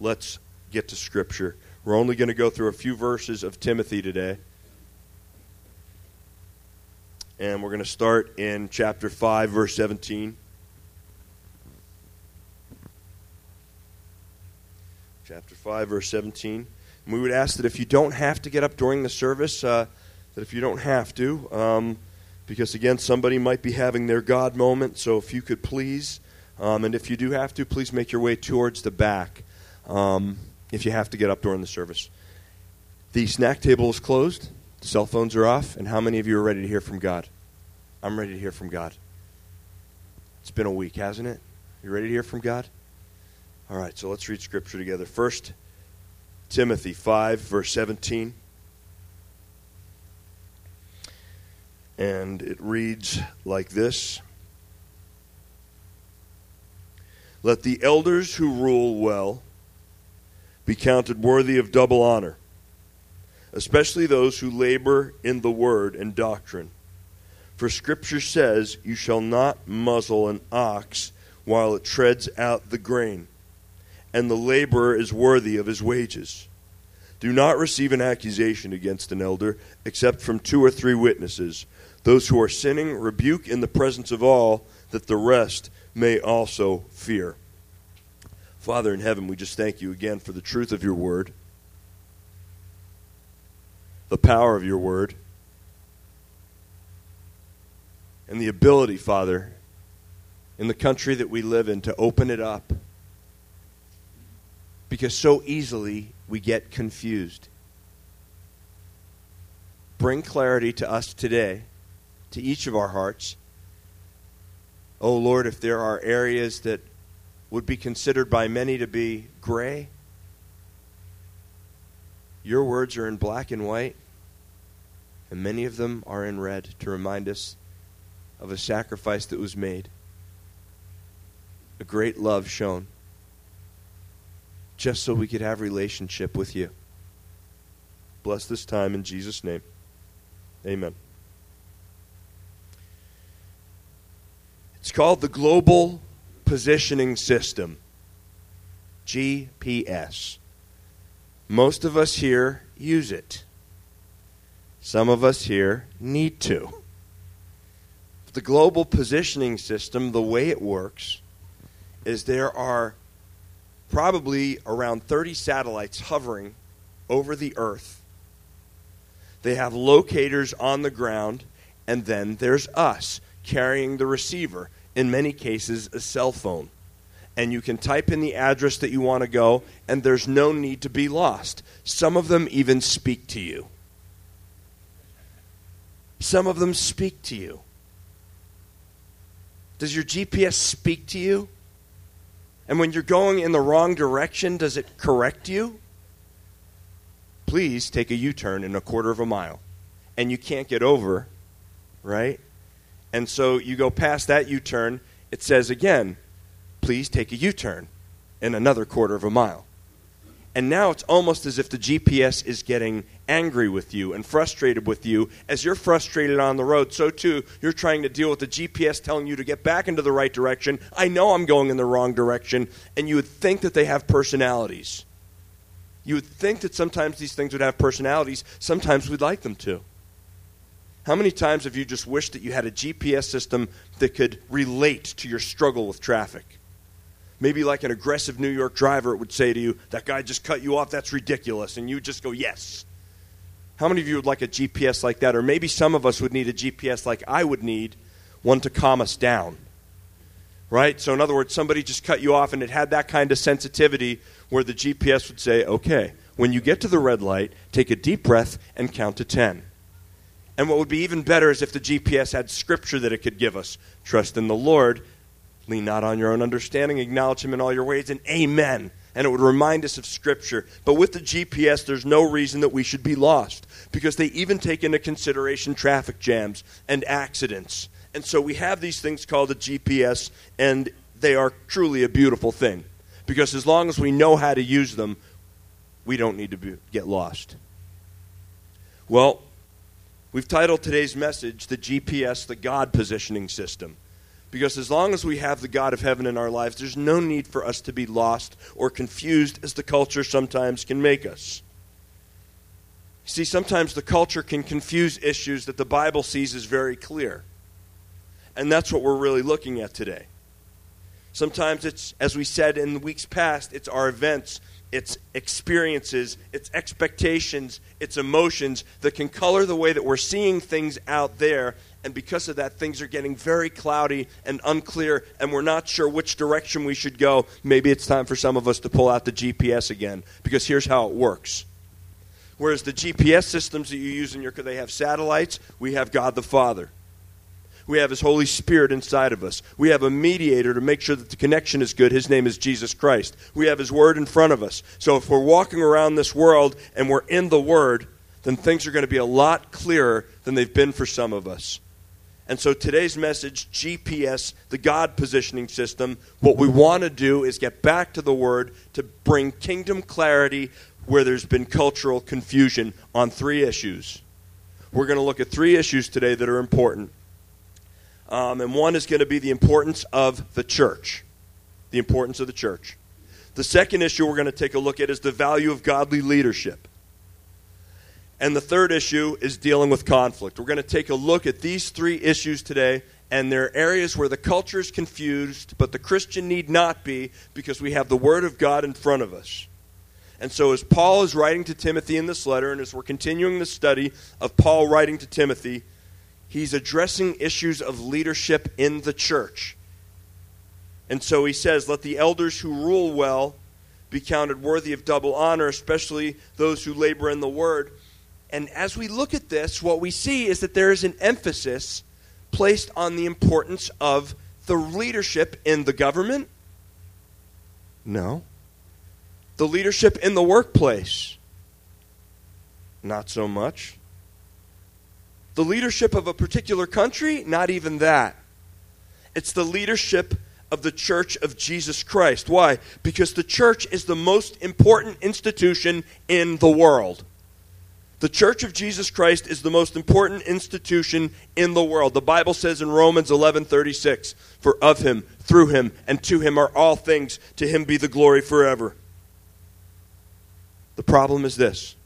let's get to Scripture. We're only going to go through a few verses of Timothy today. And we're going to start in chapter 5, verse 17. Chapter 5, verse 17. And we would ask that if you don't have to get up during the service, uh, that if you don't have to, um, because again, somebody might be having their God moment, so if you could please, um, and if you do have to, please make your way towards the back um, if you have to get up during the service. The snack table is closed. Cell phones are off, and how many of you are ready to hear from God? I'm ready to hear from God. It's been a week, hasn't it? You ready to hear from God? All right, so let's read Scripture together. First Timothy 5, verse 17. And it reads like this Let the elders who rule well be counted worthy of double honor especially those who labor in the word and doctrine. For Scripture says, You shall not muzzle an ox while it treads out the grain, and the laborer is worthy of his wages. Do not receive an accusation against an elder except from two or three witnesses. Those who are sinning rebuke in the presence of all, that the rest may also fear. Father in heaven, we just thank you again for the truth of your word the power of your word and the ability, Father, in the country that we live in to open it up. Because so easily we get confused. Bring clarity to us today, to each of our hearts. Oh Lord, if there are areas that would be considered by many to be gray, your words are in black and white, and many of them are in red to remind us of a sacrifice that was made, a great love shown, just so we could have relationship with you. Bless this time in Jesus' name. Amen. It's called the Global Positioning System, GPS. Most of us here use it. Some of us here need to. The global positioning system, the way it works, is there are probably around 30 satellites hovering over the Earth. They have locators on the ground, and then there's us carrying the receiver, in many cases, a cell phone and you can type in the address that you want to go, and there's no need to be lost. Some of them even speak to you. Some of them speak to you. Does your GPS speak to you? And when you're going in the wrong direction, does it correct you? Please take a U turn in a quarter of a mile. And you can't get over, right? And so you go past that U turn, it says again, please take a U turn in another quarter of a mile. And now it's almost as if the GPS is getting angry with you and frustrated with you. As you're frustrated on the road, so too you're trying to deal with the GPS telling you to get back into the right direction. I know I'm going in the wrong direction. And you would think that they have personalities. You would think that sometimes these things would have personalities. Sometimes we'd like them to. How many times have you just wished that you had a GPS system that could relate to your struggle with traffic? maybe like an aggressive New York driver it would say to you, That guy just cut you off, that's ridiculous. And you just go, Yes. How many of you would like a GPS like that? Or maybe some of us would need a GPS like I would need, one to calm us down. Right? So, in other words, somebody just cut you off and it had that kind of sensitivity where the GPS would say, Okay, when you get to the red light, take a deep breath and count to 10. And what would be even better is if the GPS had scripture that it could give us. Trust in the Lord Lean not on your own understanding, acknowledge him in all your ways, and amen. And it would remind us of Scripture. But with the GPS, there's no reason that we should be lost because they even take into consideration traffic jams and accidents. And so we have these things called a GPS, and they are truly a beautiful thing because as long as we know how to use them, we don't need to be, get lost. Well, we've titled today's message The GPS, the God Positioning System Because as long as we have the God of heaven in our lives, there's no need for us to be lost or confused as the culture sometimes can make us. See, sometimes the culture can confuse issues that the Bible sees as very clear. And that's what we're really looking at today. Sometimes it's, as we said in the weeks past, it's our events, it's experiences, it's expectations, it's emotions that can color the way that we're seeing things out there. And because of that, things are getting very cloudy and unclear, and we're not sure which direction we should go. Maybe it's time for some of us to pull out the GPS again, because here's how it works Whereas the GPS systems that you use in your they have satellites, we have God the Father. We have His Holy Spirit inside of us. We have a mediator to make sure that the connection is good. His name is Jesus Christ. We have His Word in front of us. So if we're walking around this world and we're in the Word, then things are going to be a lot clearer than they've been for some of us. And so today's message, GPS, the God positioning system, what we want to do is get back to the Word to bring kingdom clarity where there's been cultural confusion on three issues. We're going to look at three issues today that are important. Um, and one is going to be the importance of the church. The importance of the church. The second issue we're going to take a look at is the value of godly leadership. And the third issue is dealing with conflict. We're going to take a look at these three issues today, and there are areas where the culture is confused, but the Christian need not be because we have the Word of God in front of us. And so, as Paul is writing to Timothy in this letter, and as we're continuing the study of Paul writing to Timothy, he's addressing issues of leadership in the church. And so he says, Let the elders who rule well be counted worthy of double honor, especially those who labor in the word. And as we look at this, what we see is that there is an emphasis placed on the importance of the leadership in the government. No. The leadership in the workplace? Not so much. The leadership of a particular country? Not even that. It's the leadership of the church of Jesus Christ. Why? Because the church is the most important institution in the world. The church of Jesus Christ is the most important institution in the world. The Bible says in Romans 11:36, "For of him, through him, and to him are all things; to him be the glory forever." The problem is this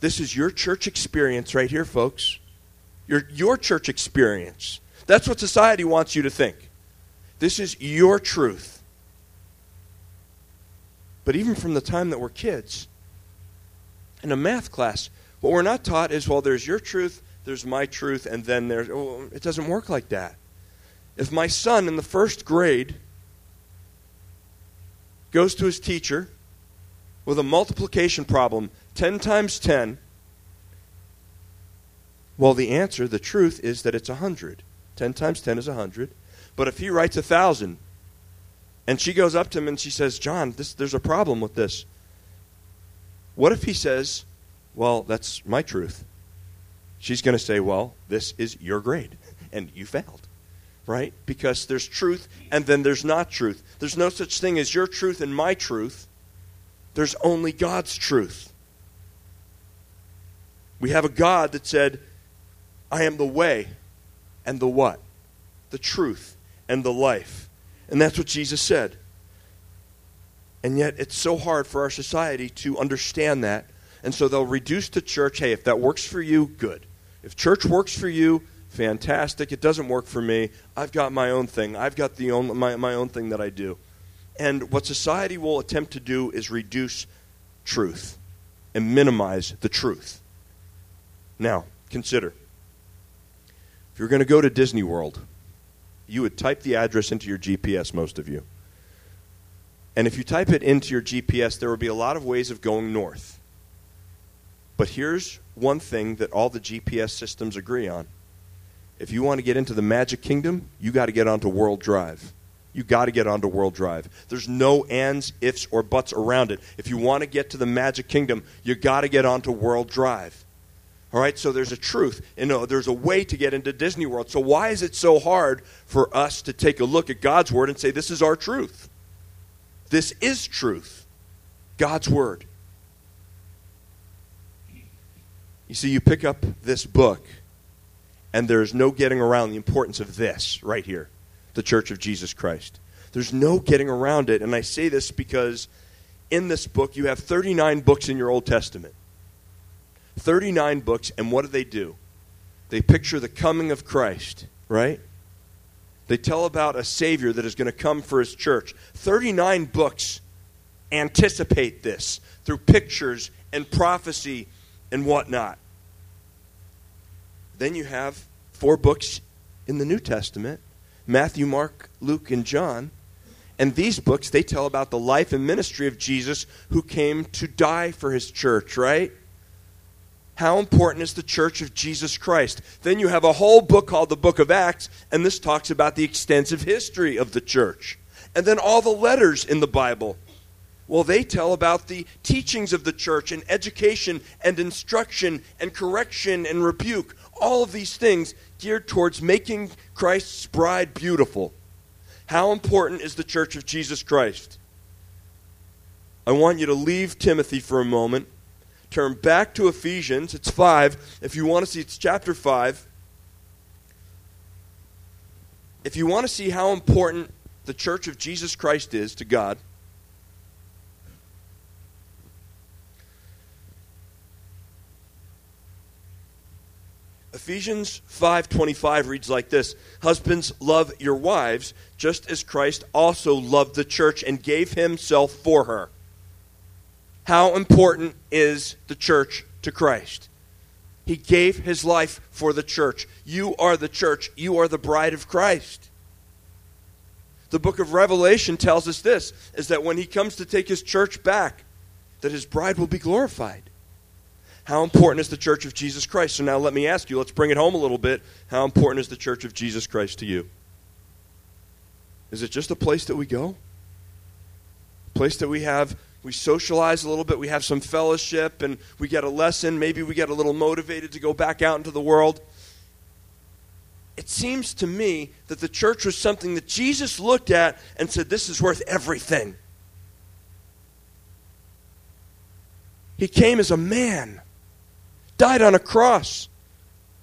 this is your church experience right here, folks. Your, your church experience. That's what society wants you to think. This is your truth. But even from the time that we're kids, in a math class, what we're not taught is well, there's your truth, there's my truth, and then there's. Oh, it doesn't work like that. If my son in the first grade goes to his teacher with a multiplication problem 10 times 10, well, the answer, the truth, is that it's 100. 10 times 10 is 100. But if he writes 1,000, and she goes up to him and she says, John, this, there's a problem with this. What if he says, Well, that's my truth? She's going to say, Well, this is your grade, and you failed. Right? Because there's truth and then there's not truth. There's no such thing as your truth and my truth. There's only God's truth. We have a God that said, I am the way and the what? The truth and the life. And that's what Jesus said. And yet it's so hard for our society to understand that. And so they'll reduce the church hey, if that works for you, good. If church works for you, fantastic. It doesn't work for me. I've got my own thing. I've got the own, my, my own thing that I do. And what society will attempt to do is reduce truth and minimize the truth. Now, consider if you're going to go to Disney World, you would type the address into your GPS, most of you. And if you type it into your GPS, there will be a lot of ways of going north. But here's one thing that all the GPS systems agree on. If you want to get into the Magic Kingdom, you got to get onto World Drive you got to get onto World Drive. There's no ands, ifs, or buts around it. If you want to get to the Magic Kingdom, you got to get onto World Drive. All right, so there's a truth. You uh, know, there's a way to get into Disney World. So why is it so hard for us to take a look at God's Word and say, this is our truth? This is truth. God's Word. You see, you pick up this book, And there's no getting around the importance of this right here the Church of Jesus Christ. There's no getting around it. And I say this because in this book, you have 39 books in your Old Testament. 39 books, and what do they do? They picture the coming of Christ, right? They tell about a Savior that is going to come for His church. 39 books anticipate this through pictures and prophecy and whatnot. Then you have four books in the New Testament Matthew, Mark, Luke, and John. And these books, they tell about the life and ministry of Jesus who came to die for his church, right? How important is the church of Jesus Christ? Then you have a whole book called the Book of Acts, and this talks about the extensive history of the church. And then all the letters in the Bible. Well, they tell about the teachings of the church and education and instruction and correction and rebuke. All of these things geared towards making Christ's bride beautiful. How important is the church of Jesus Christ? I want you to leave Timothy for a moment turn back to Ephesians. It's 5. If you want to see, it's chapter 5. If you want to see how important the church of Jesus Christ is to God, Ephesians 5:25 reads like this: Husbands love your wives just as Christ also loved the church and gave himself for her how important is the church to Christ? He gave his life for the church. You are the church. You are the bride of Christ. The book of Revelation tells us this is that when he comes to take his church back, that his bride will be glorified. How important is the church of Jesus Christ? So now let me ask you, let's bring it home a little bit. How important is the church of Jesus Christ to you? Is it just a place that we go? A place that we have we socialize a little bit, we have some fellowship, and we get a lesson. Maybe we get a little motivated to go back out into the world. It seems to me that the church was something that Jesus looked at and said, This is worth everything. He came as a man, died on a cross,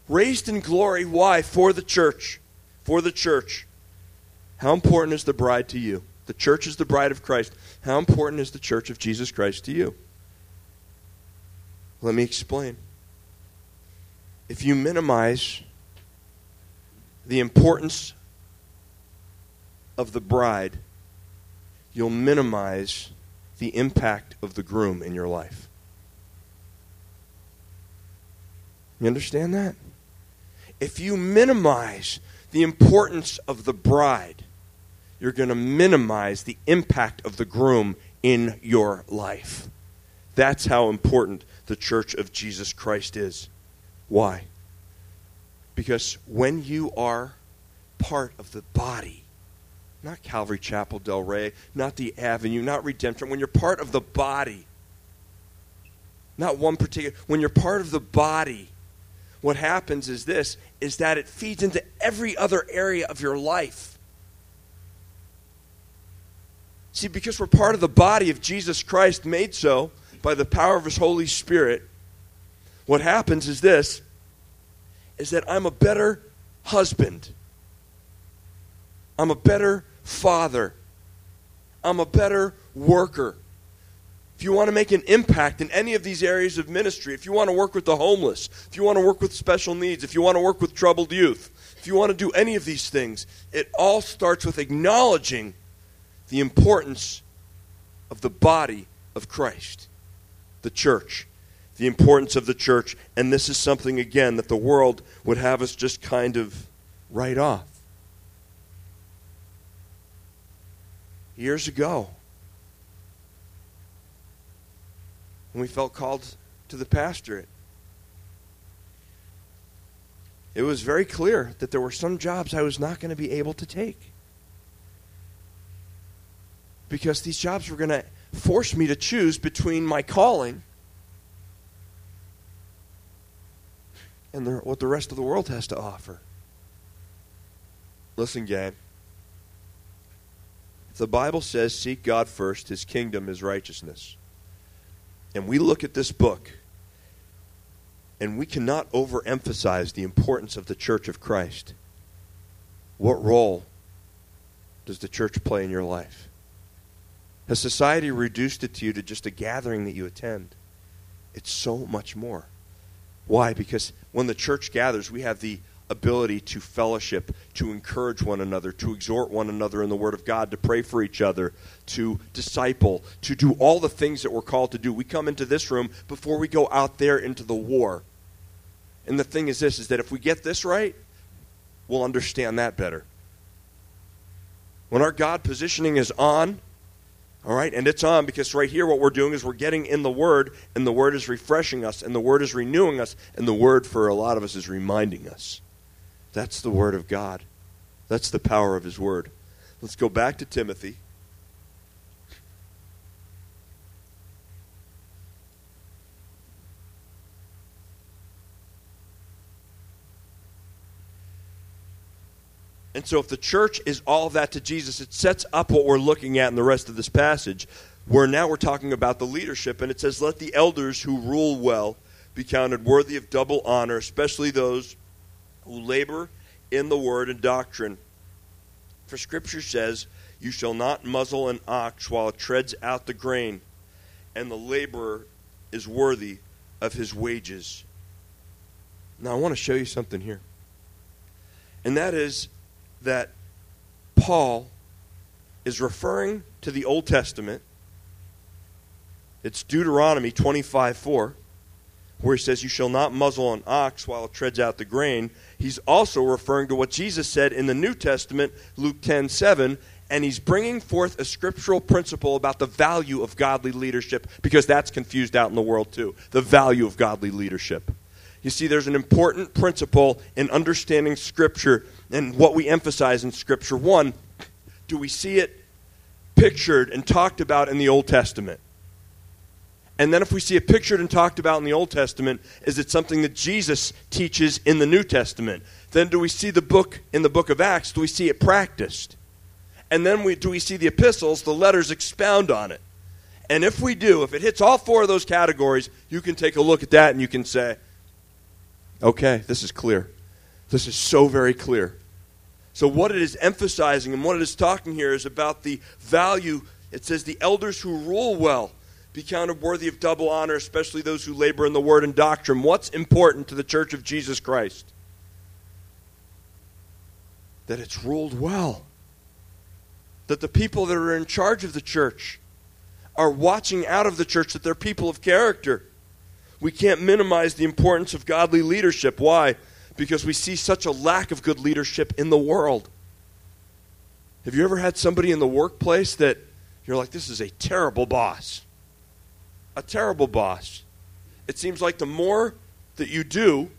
raised in glory. Why? For the church. For the church. How important is the bride to you? The church is the bride of Christ. How important is the church of Jesus Christ to you? Let me explain. If you minimize the importance of the bride, you'll minimize the impact of the groom in your life. You understand that? If you minimize the importance of the bride, you're going to minimize the impact of the groom in your life. That's how important the church of Jesus Christ is. Why? Because when you are part of the body, not Calvary Chapel Del Rey, not the Avenue, not Redemption, when you're part of the body, not one particular, when you're part of the body, what happens is this is that it feeds into every other area of your life. See, because we're part of the body of Jesus Christ, made so by the power of His Holy Spirit, what happens is this is that I'm a better husband. I'm a better father. I'm a better worker. If you want to make an impact in any of these areas of ministry, if you want to work with the homeless, if you want to work with special needs, if you want to work with troubled youth, if you want to do any of these things, it all starts with acknowledging the importance of the body of Christ, the church. The importance of the church. And this is something, again, that the world would have us just kind of write off. Years ago, when we felt called to the pastorate, it was very clear that there were some jobs I was not going to be able to take because these jobs were going to force me to choose between my calling and the, what the rest of the world has to offer. Listen, gang. If the Bible says, seek God first, his kingdom is righteousness, and we look at this book, And we cannot overemphasize the importance of the church of Christ. What role does the church play in your life? Has society reduced it to you to just a gathering that you attend? It's so much more. Why? Because when the church gathers, we have the ability to fellowship, to encourage one another, to exhort one another in the Word of God, to pray for each other, to disciple, to do all the things that we're called to do. We come into this room before we go out there into the war. And the thing is this is that if we get this right, we'll understand that better. When our God positioning is on, all right, and it's on because right here what we're doing is we're getting in the Word, and the Word is refreshing us, and the Word is renewing us, and the Word for a lot of us is reminding us. That's the Word of God. That's the power of His Word. Let's go back to Timothy. And so, if the church is all that to Jesus, it sets up what we're looking at in the rest of this passage, where now we're talking about the leadership. And it says, Let the elders who rule well be counted worthy of double honor, especially those who labor in the word and doctrine. For Scripture says, You shall not muzzle an ox while it treads out the grain, and the laborer is worthy of his wages. Now, I want to show you something here. And that is that Paul is referring to the Old Testament. It's Deuteronomy 25 4, where he says, You shall not muzzle an ox while it treads out the grain. He's also referring to what Jesus said in the New Testament, Luke 10 7, and he's bringing forth a scriptural principle about the value of godly leadership because that's confused out in the world too. The value of godly leadership. You see, there's an important principle in understanding Scripture and what we emphasize in Scripture. One, do we see it pictured and talked about in the Old Testament? And then, if we see it pictured and talked about in the Old Testament, is it something that Jesus teaches in the New Testament? Then, do we see the book in the book of Acts? Do we see it practiced? And then, we, do we see the epistles, the letters expound on it? And if we do, if it hits all four of those categories, you can take a look at that and you can say, Okay, this is clear. This is so very clear. So, what it is emphasizing and what it is talking here is about the value. It says, The elders who rule well be counted worthy of double honor, especially those who labor in the word and doctrine. What's important to the church of Jesus Christ? That it's ruled well. That the people that are in charge of the church are watching out of the church, that they're people of character we can't minimize the importance of godly leadership. Why? Because we see such a lack of good leadership in the world. Have you ever had somebody in the workplace that you're like, this is a terrible boss? A terrible boss. It seems like the more that you do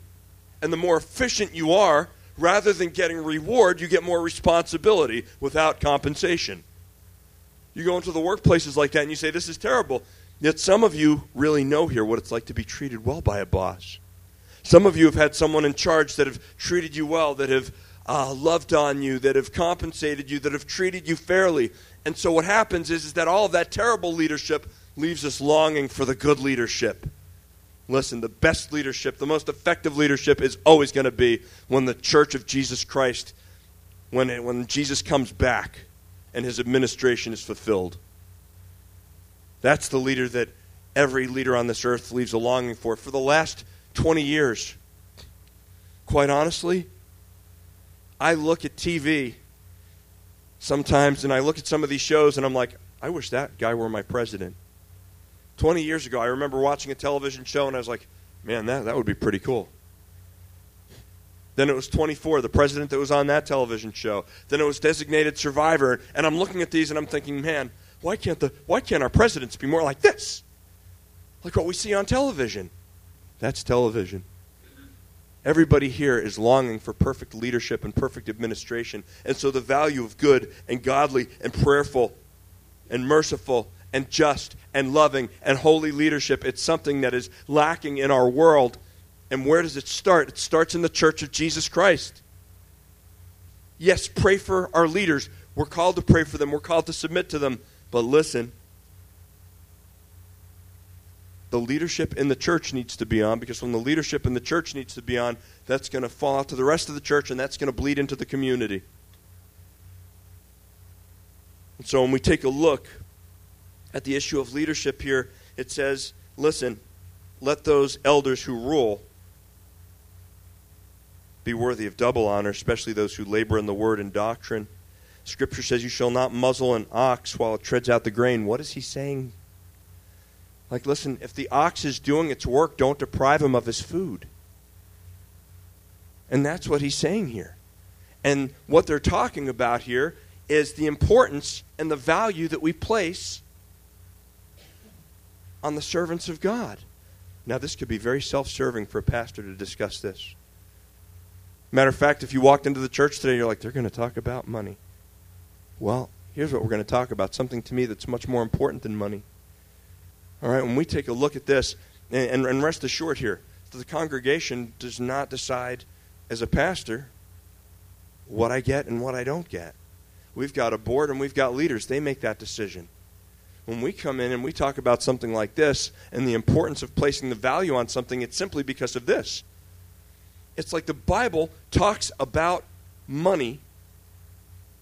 and the more efficient you are, rather than getting reward, you get more responsibility without compensation. You go into the workplaces like that and you say, This is terrible. Yet some of you really know here what it's like to be treated well by a boss. Some of you have had someone in charge that have treated you well, that have uh, loved on you, that have compensated you, that have treated you fairly. And so what happens is, is that all of that terrible leadership leaves us longing for the good leadership. Listen, the best leadership, the most effective leadership is always going to be when the church of Jesus Christ, when, it, when Jesus comes back and his administration is fulfilled. That's the leader that every leader on this earth leaves a longing for. For the last 20 years, quite honestly, I look at TV sometimes and I look at some of these shows and I'm like, I wish that guy were my president. 20 years ago, I remember watching a television show and I was like, man, that, that would be pretty cool. Then it was 24, the president that was on that television show. Then it was designated survivor. And I'm looking at these and I'm thinking, man, why can't, the, why can't our presidents be more like this? Like what we see on television. That's television. Everybody here is longing for perfect leadership and perfect administration. And so the value of good and godly and prayerful and merciful and just and loving and holy leadership, it's something that is lacking in our world. And where does it start? It starts in the church of Jesus Christ. Yes, pray for our leaders. We're called to pray for them, we're called to submit to them. But listen, the leadership in the church needs to be on because when the leadership in the church needs to be on, that's going to fall out to the rest of the church and that's going to bleed into the community. And so when we take a look at the issue of leadership here, it says, listen, let those elders who rule be worthy of double honor, especially those who labor in the word and doctrine. Scripture says, You shall not muzzle an ox while it treads out the grain. What is he saying? Like, listen, if the ox is doing its work, don't deprive him of his food. And that's what he's saying here. And what they're talking about here is the importance and the value that we place on the servants of God. Now, this could be very self serving for a pastor to discuss this. Matter of fact, if you walked into the church today, you're like, they're going to talk about money. Well, here's what we're going to talk about something to me that's much more important than money. All right, when we take a look at this, and, and rest assured here, the congregation does not decide as a pastor what I get and what I don't get. We've got a board and we've got leaders. They make that decision. When we come in and we talk about something like this and the importance of placing the value on something, it's simply because of this. It's like the Bible talks about money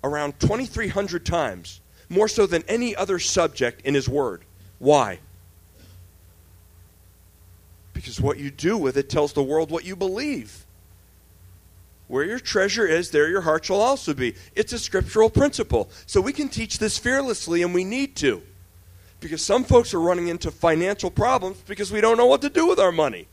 around 2,300 times, more so than any other subject in His Word. Why? Because what you do with it tells the world what you believe. Where your treasure is, there your heart shall also be. It's a scriptural principle. So we can teach this fearlessly, and we need to. Because some folks are running into financial problems because we don't know what to do with our money.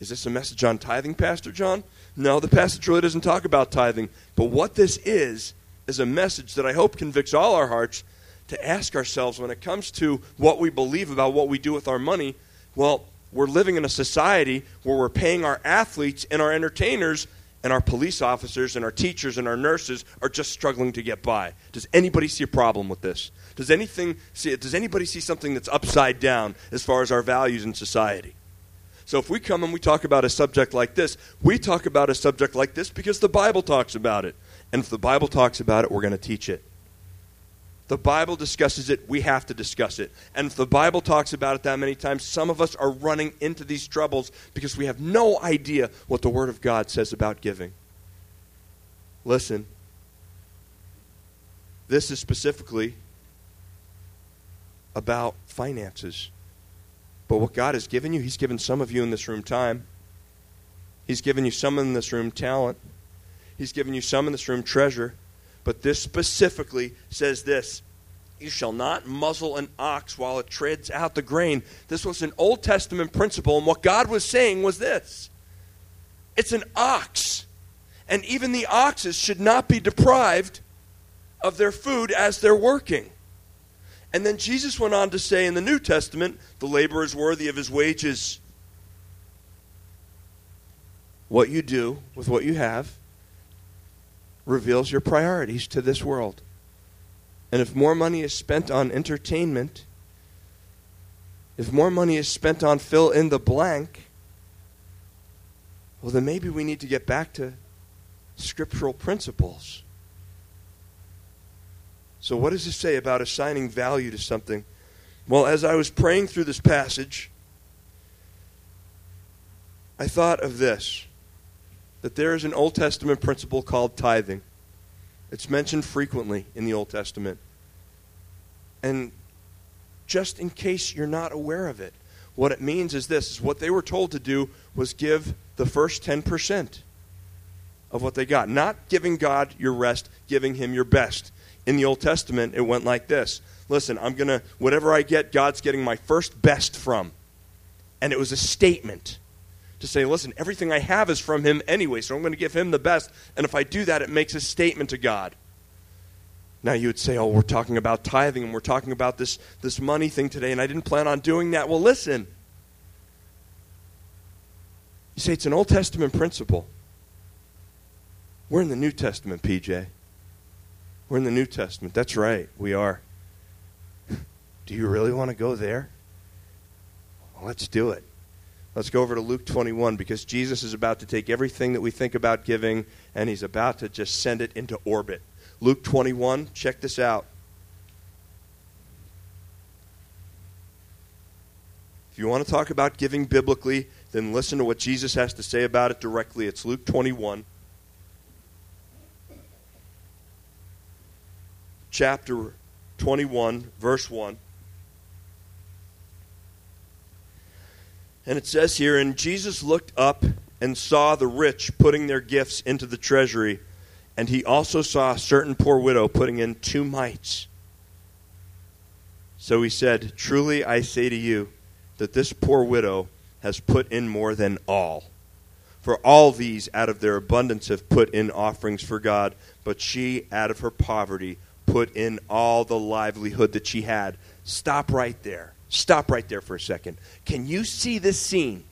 Is this a message on tithing, Pastor John? No, the passage really doesn't talk about tithing. But what this is, is a message that I hope convicts all our hearts to ask ourselves when it comes to what we believe about what we do with our money. Well, we're living in a society where we're paying our athletes and our entertainers and our police officers and our teachers and our nurses are just struggling to get by. Does anybody see a problem with this? Does anything see does anybody see something that's upside down as far as our values in society? So if we come and we talk about a subject like this, we talk about a subject like this because the Bible talks about it. And if the Bible talks about it, we're going to teach it. The Bible discusses it, we have to discuss it. And if the Bible talks about it that many times, some of us are running into these troubles because we have no idea what the Word of God says about giving. Listen, this is specifically about finances. But what God has given you, He's given some of you in this room time. He's given you some in this room talent. He's given you some in this room treasure. But this specifically says this You shall not muzzle an ox while it treads out the grain. This was an Old Testament principle, and what God was saying was this it's an ox. And even the oxes should not be deprived of their food as they're working. And then Jesus went on to say in the New Testament, the laborer is worthy of his wages. What you do with what you have reveals your priorities to this world. And if more money is spent on entertainment, if more money is spent on fill in the blank, well, then maybe we need to get back to scriptural principles. So, what does this say about assigning value to something? Well, as I was praying through this passage, I thought of this that there is an Old Testament principle called tithing. It's mentioned frequently in the Old Testament. And just in case you're not aware of it, what it means is this is what they were told to do was give the first 10% of what they got. Not giving God your rest, giving him your best in the Old Testament, it went like this Listen, I'm going to, whatever I get, God's getting my first best from. And it was a statement to say, listen, everything I have is from Him anyway, so I'm going to give Him the best. And if I do that, it makes a statement to God. Now you would say, oh, we're talking about tithing and we're talking about this, this money thing today, and I didn't plan on doing that. Well, listen. You say it's an Old Testament principle. We're in the New Testament, PJ. We're in the New Testament. That's right, we are. Do you really want to go there? Well, let's do it. Let's go over to Luke 21 because Jesus is about to take everything that we think about giving and he's about to just send it into orbit. Luke 21, check this out. If you want to talk about giving biblically, then listen to what Jesus has to say about it directly. It's Luke 21. Chapter 21, verse 1. And it says here, And Jesus looked up and saw the rich putting their gifts into the treasury, and he also saw a certain poor widow putting in two mites. So he said, Truly I say to you, that this poor widow has put in more than all. For all these out of their abundance have put in offerings for God, but she out of her poverty put in all the livelihood that she had. Stop right there. Stop right there for a second. Can you see this scene?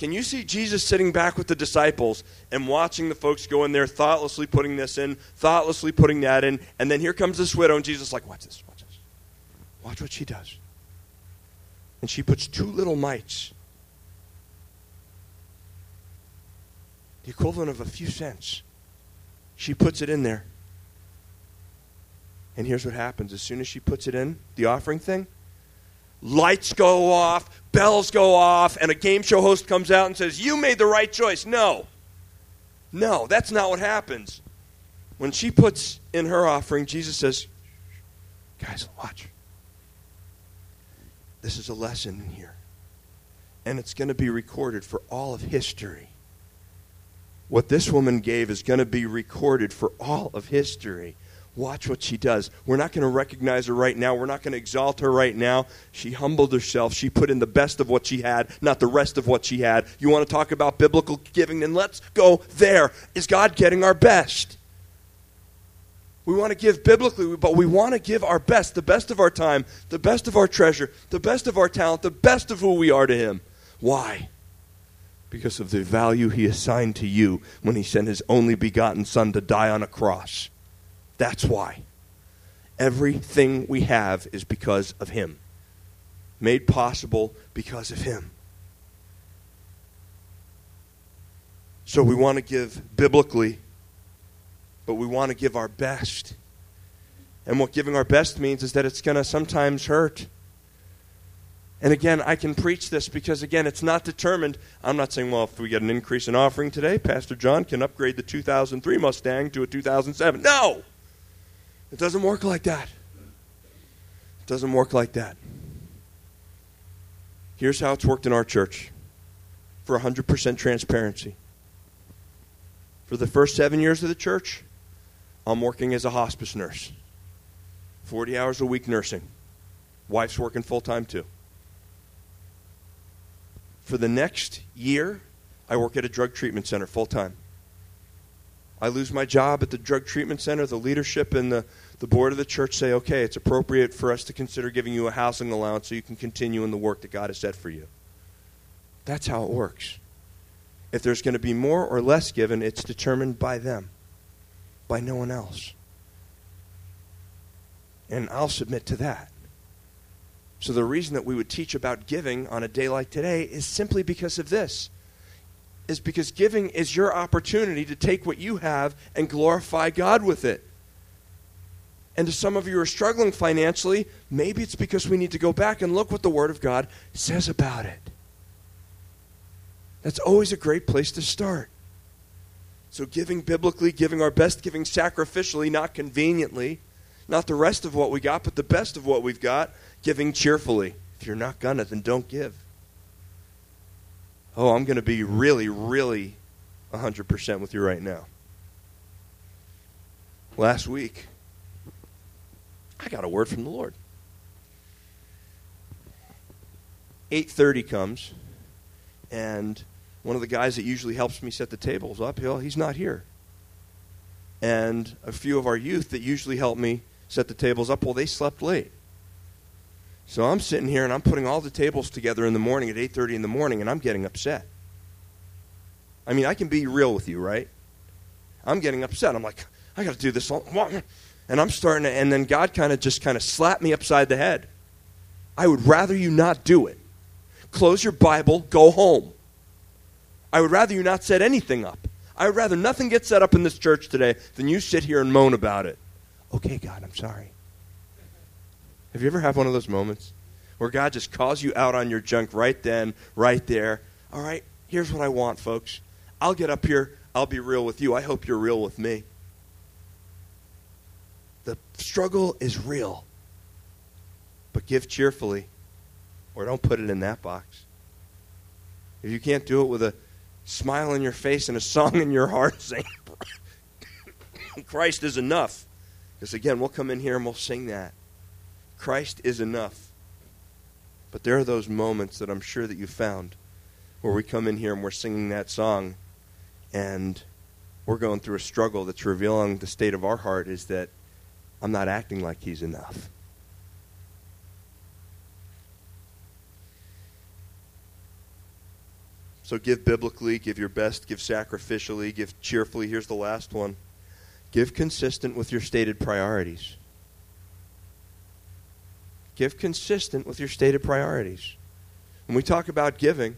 Can you see Jesus sitting back with the disciples and watching the folks go in there, thoughtlessly putting this in, thoughtlessly putting that in, and then here comes this widow, and Jesus like, watch this, watch this. Watch what she does. And she puts two little mites, the equivalent of a few cents. She puts it in there. And here's what happens as soon as she puts it in, the offering thing, lights go off, bells go off, and a game show host comes out and says, You made the right choice. No. No, that's not what happens. When she puts in her offering, Jesus says, Guys, watch. This is a lesson in here. And it's going to be recorded for all of history. What this woman gave is going to be recorded for all of history. Watch what she does. We're not going to recognize her right now. We're not going to exalt her right now. She humbled herself. She put in the best of what she had, not the rest of what she had. You want to talk about biblical giving? Then let's go there. Is God getting our best? We want to give biblically, but we want to give our best, the best of our time, the best of our treasure, the best of our talent, the best of who we are to Him. Why? Because of the value He assigned to you when He sent His only begotten Son to die on a cross. That's why. Everything we have is because of Him, made possible because of Him. So we want to give biblically, but we want to give our best. And what giving our best means is that it's going to sometimes hurt. And again, I can preach this because, again, it's not determined. I'm not saying, well, if we get an increase in offering today, Pastor John can upgrade the 2003 Mustang to a 2007. No! It doesn't work like that. It doesn't work like that. Here's how it's worked in our church for 100% transparency. For the first seven years of the church, I'm working as a hospice nurse, 40 hours a week nursing. Wife's working full time too. For the next year, I work at a drug treatment center full time. I lose my job at the drug treatment center, the leadership and the, the board of the church say, okay, it's appropriate for us to consider giving you a housing allowance so you can continue in the work that God has set for you. That's how it works. If there's going to be more or less given, it's determined by them, by no one else. And I'll submit to that. So, the reason that we would teach about giving on a day like today is simply because of this is because giving is your opportunity to take what you have and glorify God with it. And to some of you who are struggling financially, maybe it's because we need to go back and look what the Word of God says about it. That's always a great place to start. So, giving biblically, giving our best, giving sacrificially, not conveniently, not the rest of what we got, but the best of what we've got, giving cheerfully. If you're not gonna, then don't give oh, I'm going to be really, really 100% with you right now. Last week, I got a word from the Lord. 8:30 comes and one of the guys that usually helps me set the tables up, he's not here. And a few of our youth that usually help me set the tables up, well, they slept late. So I'm sitting here and I'm putting all the tables together in the morning at 8:30 in the morning and I'm getting upset. I mean, I can be real with you, right? I'm getting upset. I'm like, I got to do this all. And I'm starting to and then God kind of just kind of slapped me upside the head. I would rather you not do it. Close your Bible, go home. I would rather you not set anything up. I would rather nothing get set up in this church today than you sit here and moan about it. Okay, God, I'm sorry. Have you ever had one of those moments where God just calls you out on your junk right then, right there. All right, here's what I want, folks. I'll get up here, I'll be real with you. I hope you're real with me. The struggle is real. But give cheerfully, or don't put it in that box. If you can't do it with a smile on your face and a song in your heart saying, Christ is enough. Because again, we'll come in here and we'll sing that. Christ is enough. But there are those moments that I'm sure that you found where we come in here and we're singing that song and we're going through a struggle that's revealing the state of our heart is that I'm not acting like he's enough. So give biblically, give your best, give sacrificially, give cheerfully. Here's the last one give consistent with your stated priorities. Give consistent with your stated priorities. When we talk about giving,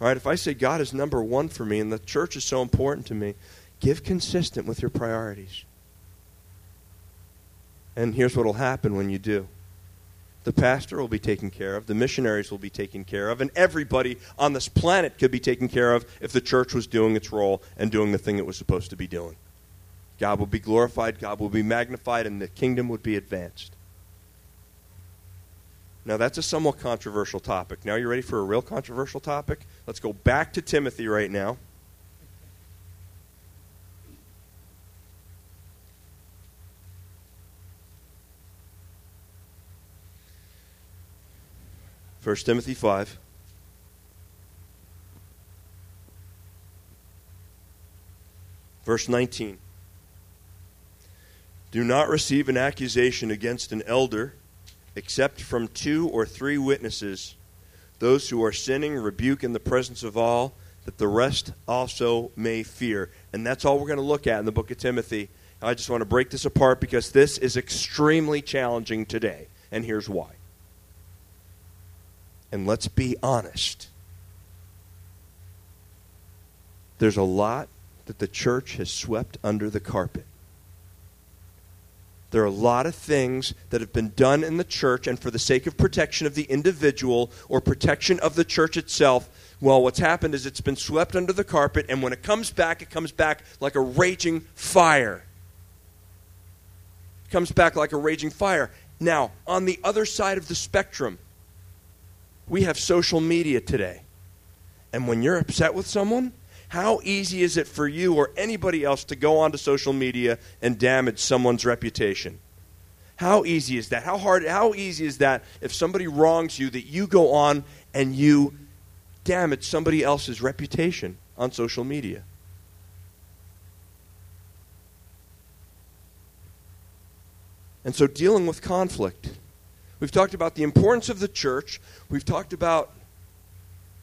all right, if I say God is number one for me and the church is so important to me, give consistent with your priorities. And here's what will happen when you do the pastor will be taken care of, the missionaries will be taken care of, and everybody on this planet could be taken care of if the church was doing its role and doing the thing it was supposed to be doing. God will be glorified, God will be magnified, and the kingdom would be advanced. Now, that's a somewhat controversial topic. Now, you're ready for a real controversial topic? Let's go back to Timothy right now. First Timothy 5. Verse 19. Do not receive an accusation against an elder except from two or three witnesses. Those who are sinning rebuke in the presence of all, that the rest also may fear. And that's all we're going to look at in the book of Timothy. I just want to break this apart because this is extremely challenging today. And here's why. And let's be honest. There's a lot that the church has swept under the carpet. There are a lot of things that have been done in the church, and for the sake of protection of the individual or protection of the church itself, well, what's happened is it's been swept under the carpet, and when it comes back, it comes back like a raging fire. It comes back like a raging fire. Now, on the other side of the spectrum, we have social media today. And when you're upset with someone, how easy is it for you or anybody else to go onto social media and damage someone's reputation? How easy is that? How hard how easy is that if somebody wrongs you that you go on and you damage somebody else's reputation on social media? And so dealing with conflict We've talked about the importance of the church. We've talked about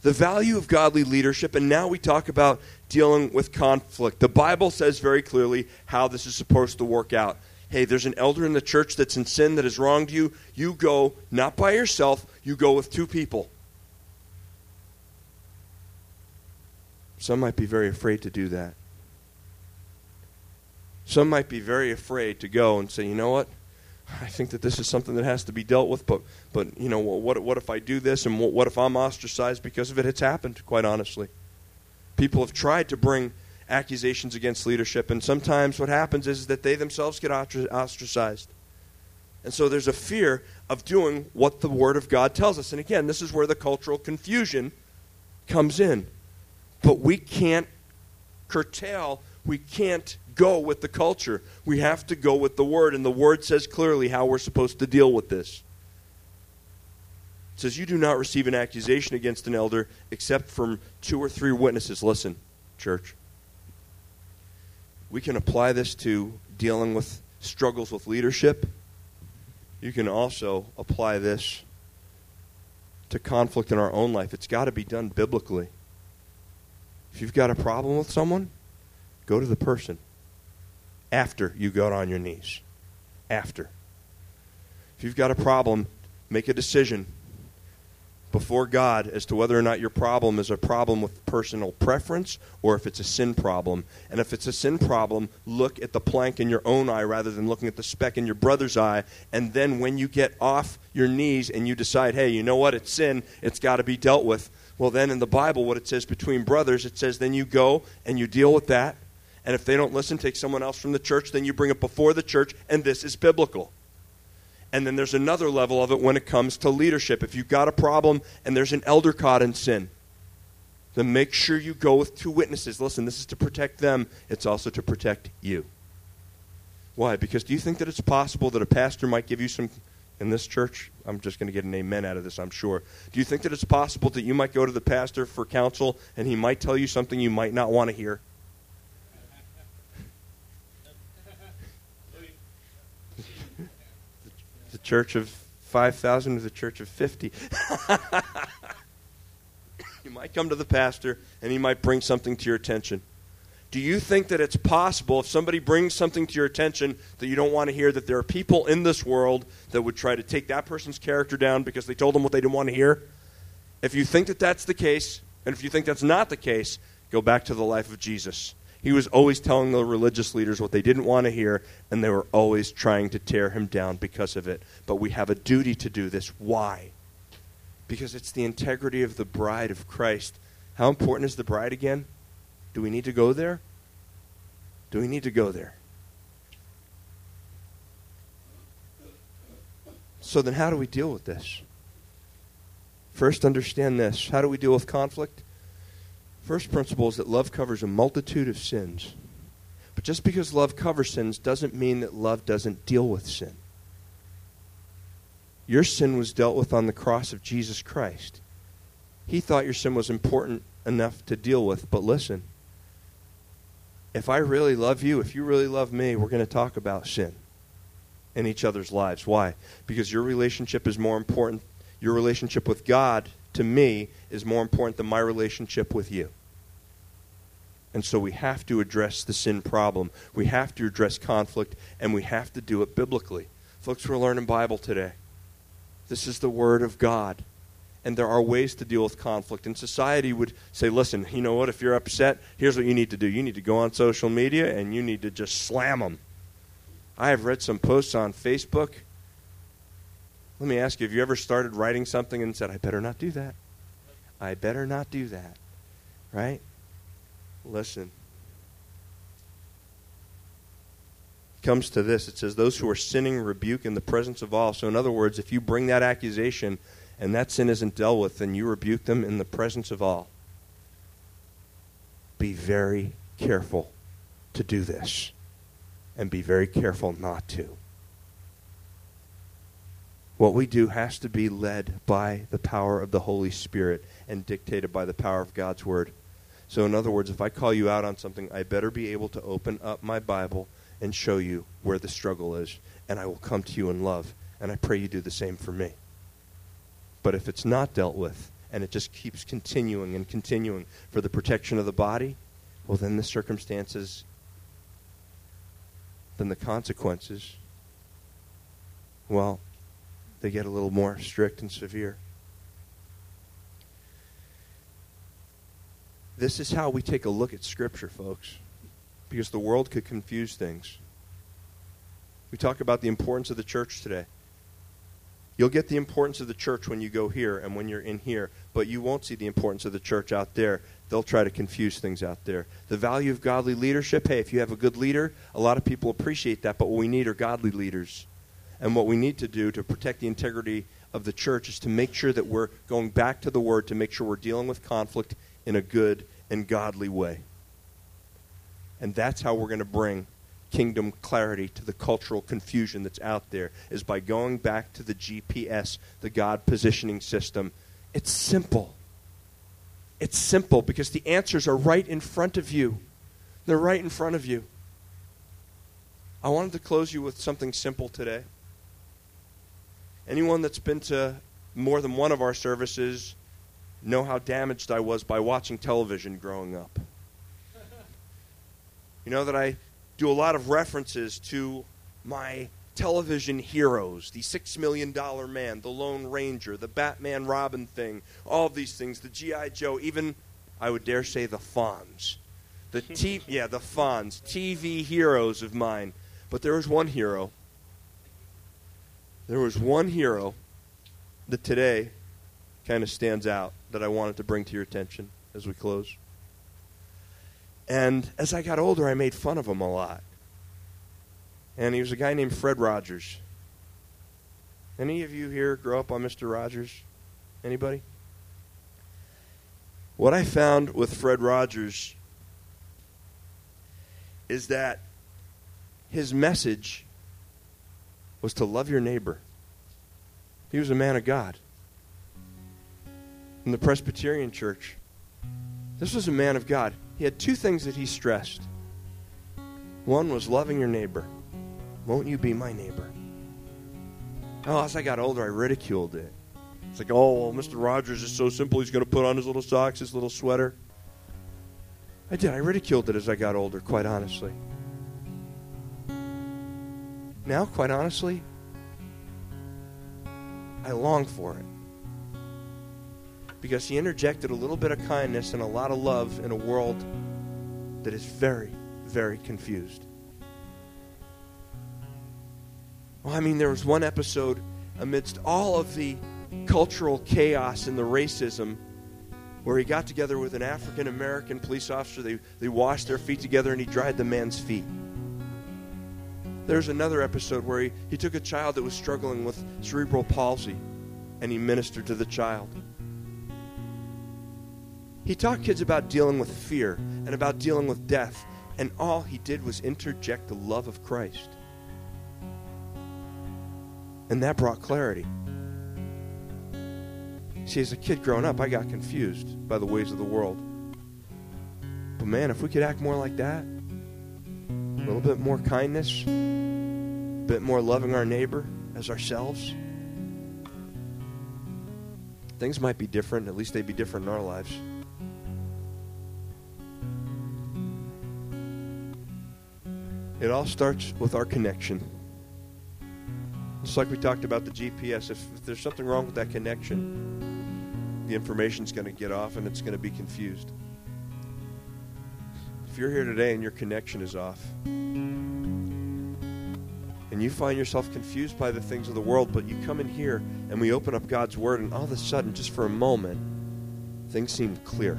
the value of godly leadership, and now we talk about dealing with conflict. The Bible says very clearly how this is supposed to work out. Hey, there's an elder in the church that's in sin that has wronged you. You go not by yourself, you go with two people. Some might be very afraid to do that. Some might be very afraid to go and say, you know what? I think that this is something that has to be dealt with. But, but you know, what, what if I do this, and what, what if I'm ostracized because of it? It's happened, quite honestly. People have tried to bring accusations against leadership, and sometimes what happens is that they themselves get ostracized. And so there's a fear of doing what the Word of God tells us. And again, this is where the cultural confusion comes in. But we can't curtail, we can't go with the culture. We have to go with the Word, and the Word says clearly how we're supposed to deal with this. It says, You do not receive an accusation against an elder except from two or three witnesses. Listen, church. We can apply this to dealing with struggles with leadership. You can also apply this to conflict in our own life. It's got to be done biblically. If you've got a problem with someone, go to the person after you got on your knees. After. If you've got a problem, make a decision. before God as to whether or not your problem is a problem with personal preference or if it's a sin problem. And if it's a sin problem, look at the plank in your own eye rather than looking at the speck in your brother's eye. And then when you get off your knees and you decide, hey, you know what, it's sin, it's got to be dealt with. Well, then in the Bible, what it says between brothers, it says then you go and you deal with that. And if they don't listen, take someone else from the church, then you bring it before the church, and this is biblical. And then there's another level of it when it comes to leadership. If you've got a problem and there's an elder caught in sin, then make sure you go with two witnesses. Listen, this is to protect them, it's also to protect you. Why? Because do you think that it's possible that a pastor might give you some, in this church, I'm just going to get an amen out of this, I'm sure. Do you think that it's possible that you might go to the pastor for counsel and he might tell you something you might not want to hear? Church of 5,000 to the church of 50. you might come to the pastor and he might bring something to your attention. Do you think that it's possible if somebody brings something to your attention that you don't want to hear that there are people in this world that would try to take that person's character down because they told them what they didn't want to hear? If you think that that's the case, and if you think that's not the case, go back to the life of Jesus. He was always telling the religious leaders what they didn't want to hear, and they were always trying to tear him down because of it. But we have a duty to do this. Why? Because it's the integrity of the bride of Christ. How important is the bride again? Do we need to go there? Do we need to go there? So then, how do we deal with this? First, understand this. How do we deal with conflict? First principle is that love covers a multitude of sins. But just because love covers sins doesn't mean that love doesn't deal with sin. Your sin was dealt with on the cross of Jesus Christ. He thought your sin was important enough to deal with, but listen. If I really love you, if you really love me, we're going to talk about sin in each other's lives. Why? Because your relationship is more important. Your relationship with God to me is more important than my relationship with you. And so we have to address the sin problem. We have to address conflict, and we have to do it biblically. Folks, we're learning Bible today. This is the Word of God. And there are ways to deal with conflict. And society would say, listen, you know what? If you're upset, here's what you need to do. You need to go on social media and you need to just slam them. I have read some posts on Facebook let me ask you have you ever started writing something and said, I better not do that? I better not do that. Right? Listen. It comes to this it says, Those who are sinning rebuke in the presence of all. So, in other words, if you bring that accusation and that sin isn't dealt with, then you rebuke them in the presence of all. Be very careful to do this and be very careful not to. What we do has to be led by the power of the Holy Spirit and dictated by the power of God's Word. So, in other words, if I call you out on something, I better be able to open up my Bible and show you where the struggle is, and I will come to you in love. And I pray you do the same for me. But if it's not dealt with, and it just keeps continuing and continuing for the protection of the body, well, then the circumstances, then the consequences, well, they get a little more strict and severe. This is how we take a look at Scripture, folks, because the world could confuse things. We talk about the importance of the church today. You'll get the importance of the church when you go here and when you're in here, but you won't see the importance of the church out there. They'll try to confuse things out there. The value of godly leadership hey, if you have a good leader, a lot of people appreciate that, but what we need are godly leaders. And what we need to do to protect the integrity of the church is to make sure that we're going back to the Word to make sure we're dealing with conflict in a good and godly way. And that's how we're going to bring kingdom clarity to the cultural confusion that's out there is by going back to the GPS, the God positioning system. It's simple. It's simple because the answers are right in front of you. They're right in front of you. I wanted to close you with something simple today. Anyone that's been to more than one of our services know how damaged I was by watching television growing up. You know that I do a lot of references to my television heroes, the Six Million Dollar Man, the Lone Ranger, the Batman Robin thing, all of these things, the G.I. Joe, even, I would dare say, the Fonz. The t- yeah, the Fonz, TV heroes of mine. But there was one hero. There was one hero that today kind of stands out that I wanted to bring to your attention as we close. And as I got older, I made fun of him a lot. And he was a guy named Fred Rogers. Any of you here grow up on Mr. Rogers? Anybody? What I found with Fred Rogers is that his message was to love your neighbor. He was a man of God. In the Presbyterian church, this was a man of God. He had two things that he stressed. One was loving your neighbor. Won't you be my neighbor? Oh, as I got older, I ridiculed it. It's like, oh, well, Mr. Rogers is so simple. He's going to put on his little socks, his little sweater. I did. I ridiculed it as I got older, quite honestly. Now, quite honestly, I long for it. Because he interjected a little bit of kindness and a lot of love in a world that is very, very confused. Well, I mean, there was one episode amidst all of the cultural chaos and the racism where he got together with an African American police officer. They, they washed their feet together and he dried the man's feet. There's another episode where he, he took a child that was struggling with cerebral palsy and he ministered to the child. He taught kids about dealing with fear and about dealing with death, and all he did was interject the love of Christ. And that brought clarity. See, as a kid growing up, I got confused by the ways of the world. But man, if we could act more like that, a little bit more kindness, a bit more loving our neighbor as ourselves, things might be different. At least they'd be different in our lives. It all starts with our connection. Just like we talked about the GPS, if, if there's something wrong with that connection, the information's going to get off and it's going to be confused. You're here today and your connection is off, and you find yourself confused by the things of the world, but you come in here and we open up God's Word, and all of a sudden, just for a moment, things seem clear.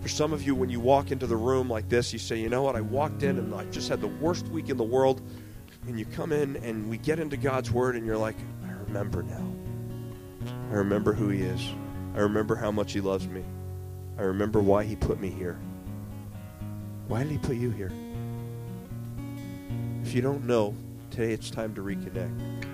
For some of you, when you walk into the room like this, you say, You know what? I walked in and I just had the worst week in the world and you come in and we get into God's Word and you're like, I remember now. I remember who He is. I remember how much He loves me. I remember why He put me here. Why did He put you here? If you don't know, today it's time to reconnect.